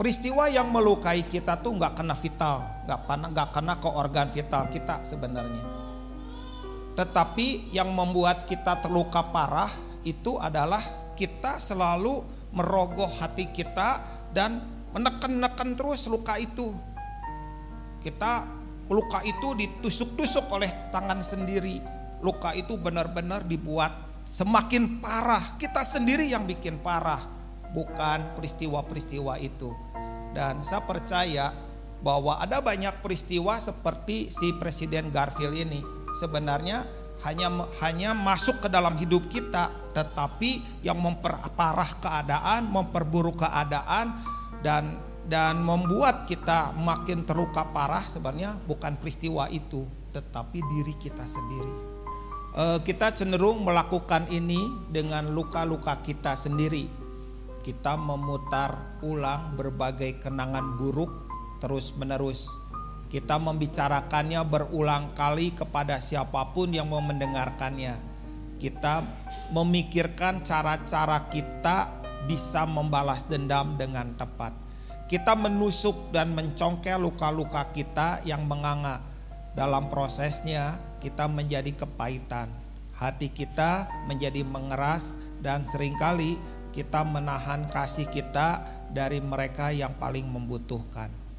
peristiwa yang melukai kita tuh nggak kena vital, nggak kena nggak kena ke organ vital kita sebenarnya. Tetapi yang membuat kita terluka parah itu adalah kita selalu merogoh hati kita dan menekan-nekan terus luka itu. Kita luka itu ditusuk-tusuk oleh tangan sendiri. Luka itu benar-benar dibuat semakin parah. Kita sendiri yang bikin parah, bukan peristiwa-peristiwa itu. Dan saya percaya bahwa ada banyak peristiwa seperti si Presiden Garfield ini sebenarnya hanya hanya masuk ke dalam hidup kita, tetapi yang memperparah keadaan, memperburuk keadaan dan dan membuat kita makin terluka parah sebenarnya bukan peristiwa itu, tetapi diri kita sendiri. E, kita cenderung melakukan ini dengan luka-luka kita sendiri kita memutar ulang berbagai kenangan buruk terus-menerus. Kita membicarakannya berulang kali kepada siapa pun yang mau mendengarkannya. Kita memikirkan cara-cara kita bisa membalas dendam dengan tepat. Kita menusuk dan mencongkel luka-luka kita yang menganga. Dalam prosesnya, kita menjadi kepahitan. Hati kita menjadi mengeras dan sering kali kita menahan kasih kita dari mereka yang paling membutuhkan.